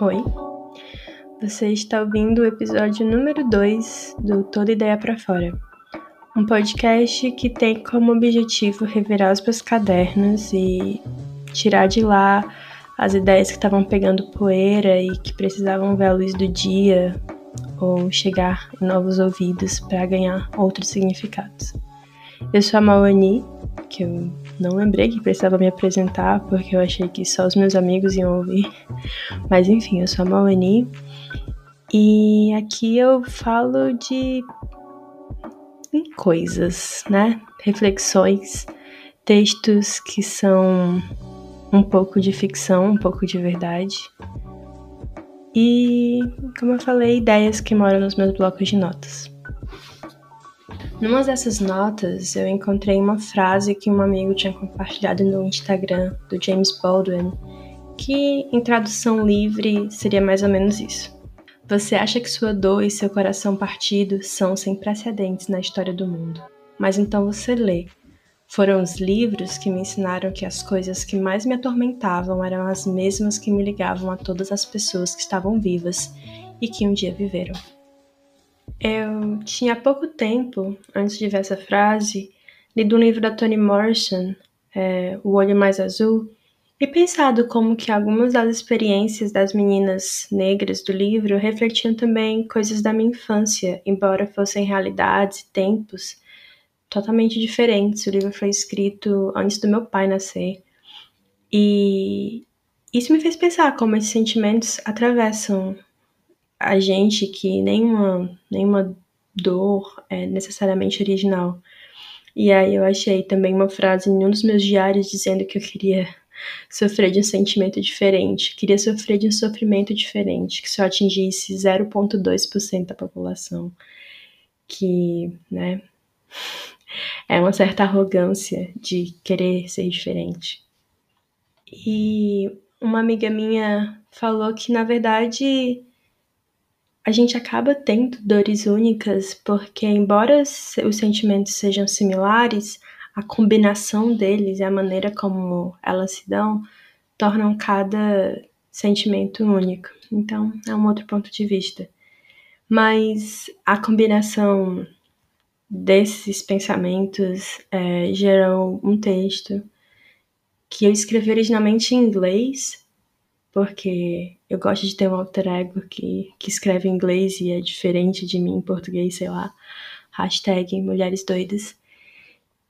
Oi, você está ouvindo o episódio número 2 do Toda Ideia para Fora, um podcast que tem como objetivo revirar os meus cadernos e tirar de lá as ideias que estavam pegando poeira e que precisavam ver a luz do dia ou chegar em novos ouvidos para ganhar outros significados. Eu sou a Mauani, que eu não lembrei que precisava me apresentar porque eu achei que só os meus amigos iam ouvir. Mas enfim, eu sou a Mauani e aqui eu falo de coisas, né? Reflexões, textos que são um pouco de ficção, um pouco de verdade. E, como eu falei, ideias que moram nos meus blocos de notas. Numa dessas notas, eu encontrei uma frase que um amigo tinha compartilhado no Instagram do James Baldwin, que em tradução livre seria mais ou menos isso. Você acha que sua dor e seu coração partido são sem precedentes na história do mundo. Mas então você lê. Foram os livros que me ensinaram que as coisas que mais me atormentavam eram as mesmas que me ligavam a todas as pessoas que estavam vivas e que um dia viveram. Eu tinha pouco tempo, antes de ver essa frase, lido um livro da Toni Morrison, é, O Olho Mais Azul, e pensado como que algumas das experiências das meninas negras do livro refletiam também coisas da minha infância, embora fossem realidades e tempos totalmente diferentes. O livro foi escrito antes do meu pai nascer. E isso me fez pensar como esses sentimentos atravessam a gente que nenhuma, nenhuma dor é necessariamente original. E aí eu achei também uma frase em um dos meus diários dizendo que eu queria sofrer de um sentimento diferente, queria sofrer de um sofrimento diferente, que só atingisse 0,2% da população. Que, né, é uma certa arrogância de querer ser diferente. E uma amiga minha falou que, na verdade, a gente acaba tendo dores únicas porque, embora os sentimentos sejam similares, a combinação deles e a maneira como elas se dão tornam cada sentimento único. Então, é um outro ponto de vista. Mas a combinação desses pensamentos é, gerou um texto que eu escrevi originalmente em inglês, porque eu gosto de ter um alter ego que, que escreve em inglês e é diferente de mim em português, sei lá. Hashtag Mulheres Doidas.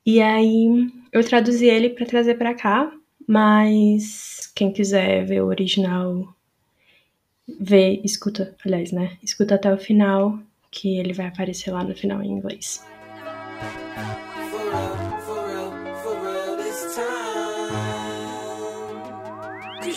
E aí eu traduzi ele para trazer para cá, mas quem quiser ver o original, vê, escuta, aliás, né? Escuta até o final, que ele vai aparecer lá no final em inglês.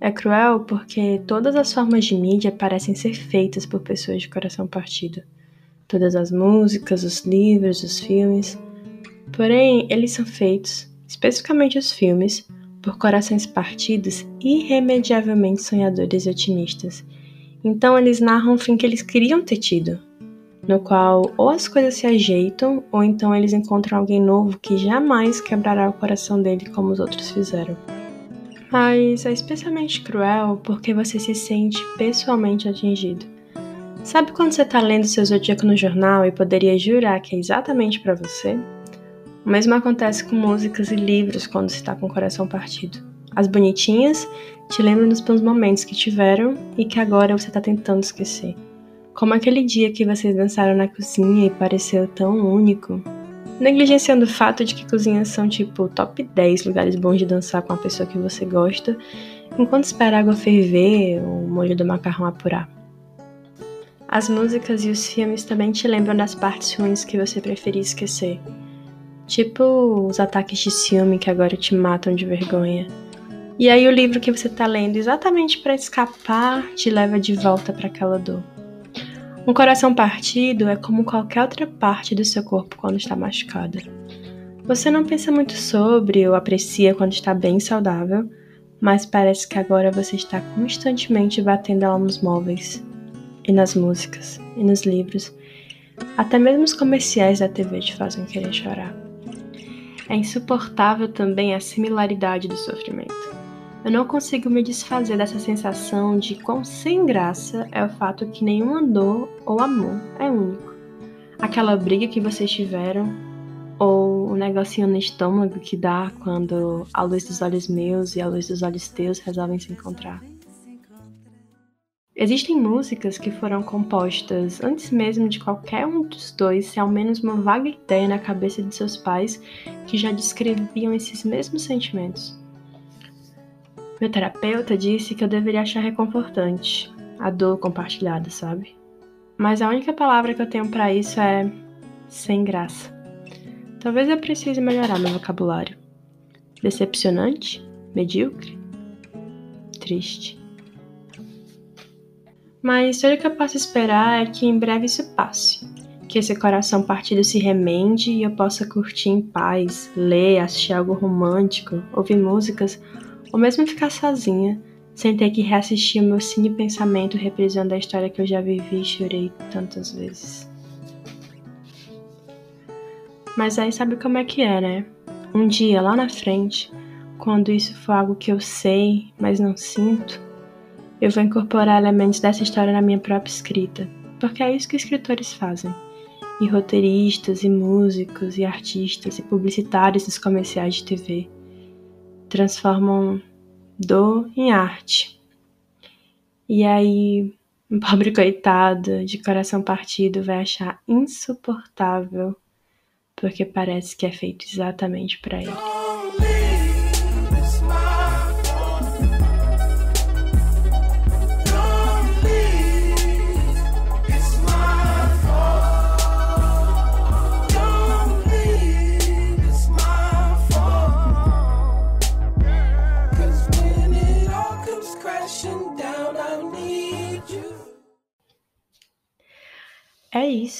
É cruel porque todas as formas de mídia parecem ser feitas por pessoas de coração partido. Todas as músicas, os livros, os filmes. Porém, eles são feitos, especificamente os filmes, por corações partidos irremediavelmente sonhadores e otimistas. Então, eles narram o fim que eles queriam ter tido, no qual ou as coisas se ajeitam, ou então eles encontram alguém novo que jamais quebrará o coração dele como os outros fizeram. Mas é especialmente cruel porque você se sente pessoalmente atingido. Sabe quando você está lendo seu zodíaco no jornal e poderia jurar que é exatamente para você? O mesmo acontece com músicas e livros quando se está com o coração partido. As bonitinhas te lembram dos bons momentos que tiveram e que agora você está tentando esquecer. Como aquele dia que vocês dançaram na cozinha e pareceu tão único. Negligenciando o fato de que cozinhas são tipo top 10 lugares bons de dançar com a pessoa que você gosta, enquanto espera a água ferver ou o molho do macarrão apurar. As músicas e os filmes também te lembram das partes ruins que você preferia esquecer. Tipo os ataques de ciúme que agora te matam de vergonha. E aí o livro que você tá lendo exatamente para escapar te leva de volta para aquela dor. Um coração partido é como qualquer outra parte do seu corpo quando está machucada. Você não pensa muito sobre ou aprecia quando está bem saudável, mas parece que agora você está constantemente batendo ela nos móveis, e nas músicas, e nos livros. Até mesmo os comerciais da TV te fazem querer chorar. É insuportável também a similaridade do sofrimento. Eu não consigo me desfazer dessa sensação de quão sem graça é o fato que nenhuma dor ou amor é único. Aquela briga que vocês tiveram, ou o negocinho no estômago que dá quando a luz dos olhos meus e a luz dos olhos teus resolvem se encontrar. Existem músicas que foram compostas antes mesmo de qualquer um dos dois ter ao menos uma vaga ideia na cabeça de seus pais que já descreviam esses mesmos sentimentos. Meu terapeuta disse que eu deveria achar reconfortante a dor compartilhada, sabe? Mas a única palavra que eu tenho para isso é sem graça. Talvez eu precise melhorar meu vocabulário. Decepcionante? Medíocre? Triste. Mas tudo que eu posso esperar é que em breve isso passe. Que esse coração partido se remende e eu possa curtir em paz, ler, assistir algo romântico, ouvir músicas ou mesmo ficar sozinha, sem ter que reassistir o meu cine pensamento reprisando a história que eu já vivi e chorei tantas vezes. Mas aí sabe como é que é, né? Um dia lá na frente, quando isso for algo que eu sei, mas não sinto, eu vou incorporar elementos dessa história na minha própria escrita, porque é isso que escritores fazem. E roteiristas, e músicos, e artistas, e publicitários dos comerciais de TV transformam dor em arte. E aí, um pobre coitado de coração partido vai achar insuportável, porque parece que é feito exatamente para ele.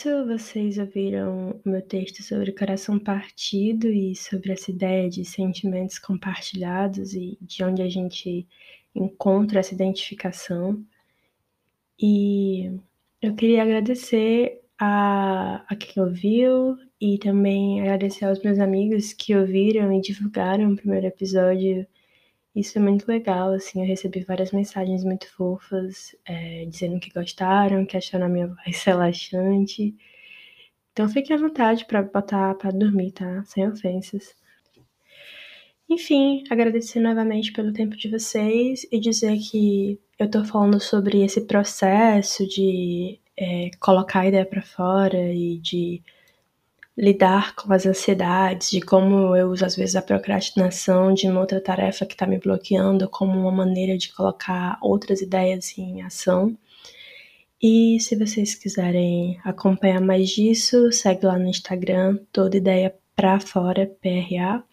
Isso, vocês ouviram o meu texto sobre coração partido e sobre essa ideia de sentimentos compartilhados e de onde a gente encontra essa identificação. E eu queria agradecer a, a quem ouviu e também agradecer aos meus amigos que ouviram e divulgaram o primeiro episódio isso é muito legal, assim, eu recebi várias mensagens muito fofas, é, dizendo que gostaram, que acharam a minha voz relaxante. Então fique à vontade para botar para dormir, tá? Sem ofensas. Enfim, agradecer novamente pelo tempo de vocês e dizer que eu tô falando sobre esse processo de é, colocar a ideia para fora e de lidar com as ansiedades, de como eu uso às vezes a procrastinação de uma outra tarefa que está me bloqueando como uma maneira de colocar outras ideias em ação. E se vocês quiserem acompanhar mais disso, segue lá no Instagram, toda ideia pra fora, PRA.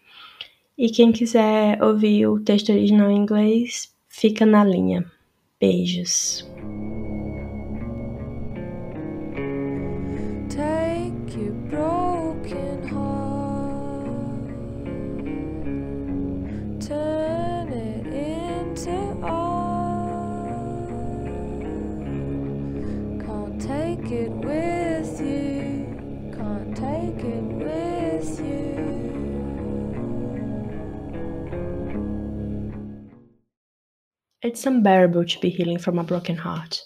E quem quiser ouvir o texto original em inglês, fica na linha. Beijos. It's unbearable to be healing from a broken heart.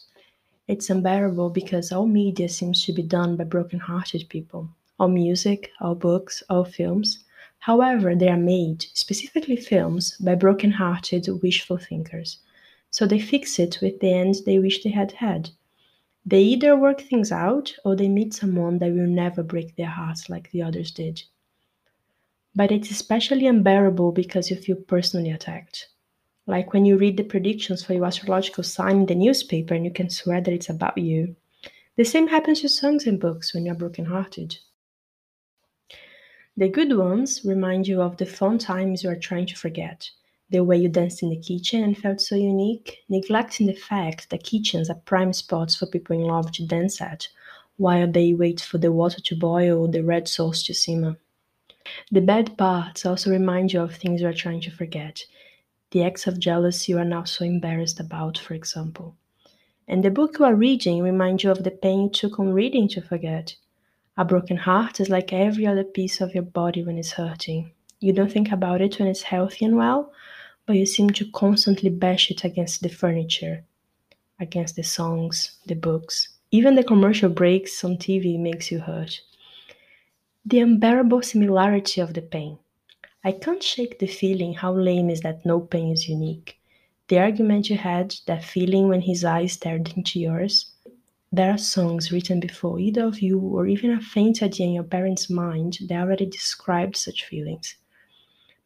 It's unbearable because all media seems to be done by broken hearted people. All music, all books, all films. However, they are made, specifically films, by broken hearted, wishful thinkers. So they fix it with the end they wish they had had. They either work things out or they meet someone that will never break their hearts like the others did. But it's especially unbearable because you feel personally attacked. Like when you read the predictions for your astrological sign in the newspaper and you can swear that it's about you. The same happens to songs and books when you're brokenhearted. The good ones remind you of the fun times you are trying to forget. the way you danced in the kitchen and felt so unique, neglecting the fact that kitchens are prime spots for people in love to dance at while they wait for the water to boil or the red sauce to simmer. The bad parts also remind you of things you are trying to forget. The acts of jealousy you are now so embarrassed about, for example. And the book you are reading reminds you of the pain you took on reading to forget. A broken heart is like every other piece of your body when it's hurting. You don't think about it when it's healthy and well, but you seem to constantly bash it against the furniture, against the songs, the books. Even the commercial breaks on TV makes you hurt. The unbearable similarity of the pain. I can't shake the feeling how lame is that no pain is unique. The argument you had, that feeling when his eyes stared into yours. There are songs written before either of you or even a faint idea in your parents' mind that already described such feelings.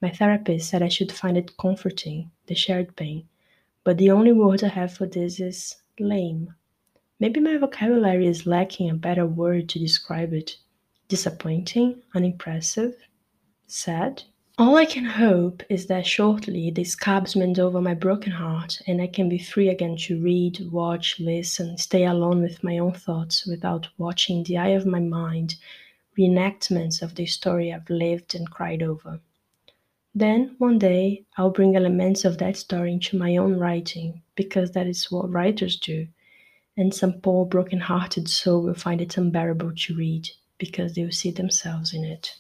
My therapist said I should find it comforting, the shared pain, but the only word I have for this is lame. Maybe my vocabulary is lacking a better word to describe it. Disappointing, unimpressive, sad. All I can hope is that shortly the scabs mend over my broken heart and I can be free again to read, watch, listen, stay alone with my own thoughts without watching the eye of my mind reenactments of the story I've lived and cried over. Then, one day, I'll bring elements of that story into my own writing, because that is what writers do. And some poor broken hearted soul will find it unbearable to read, because they will see themselves in it.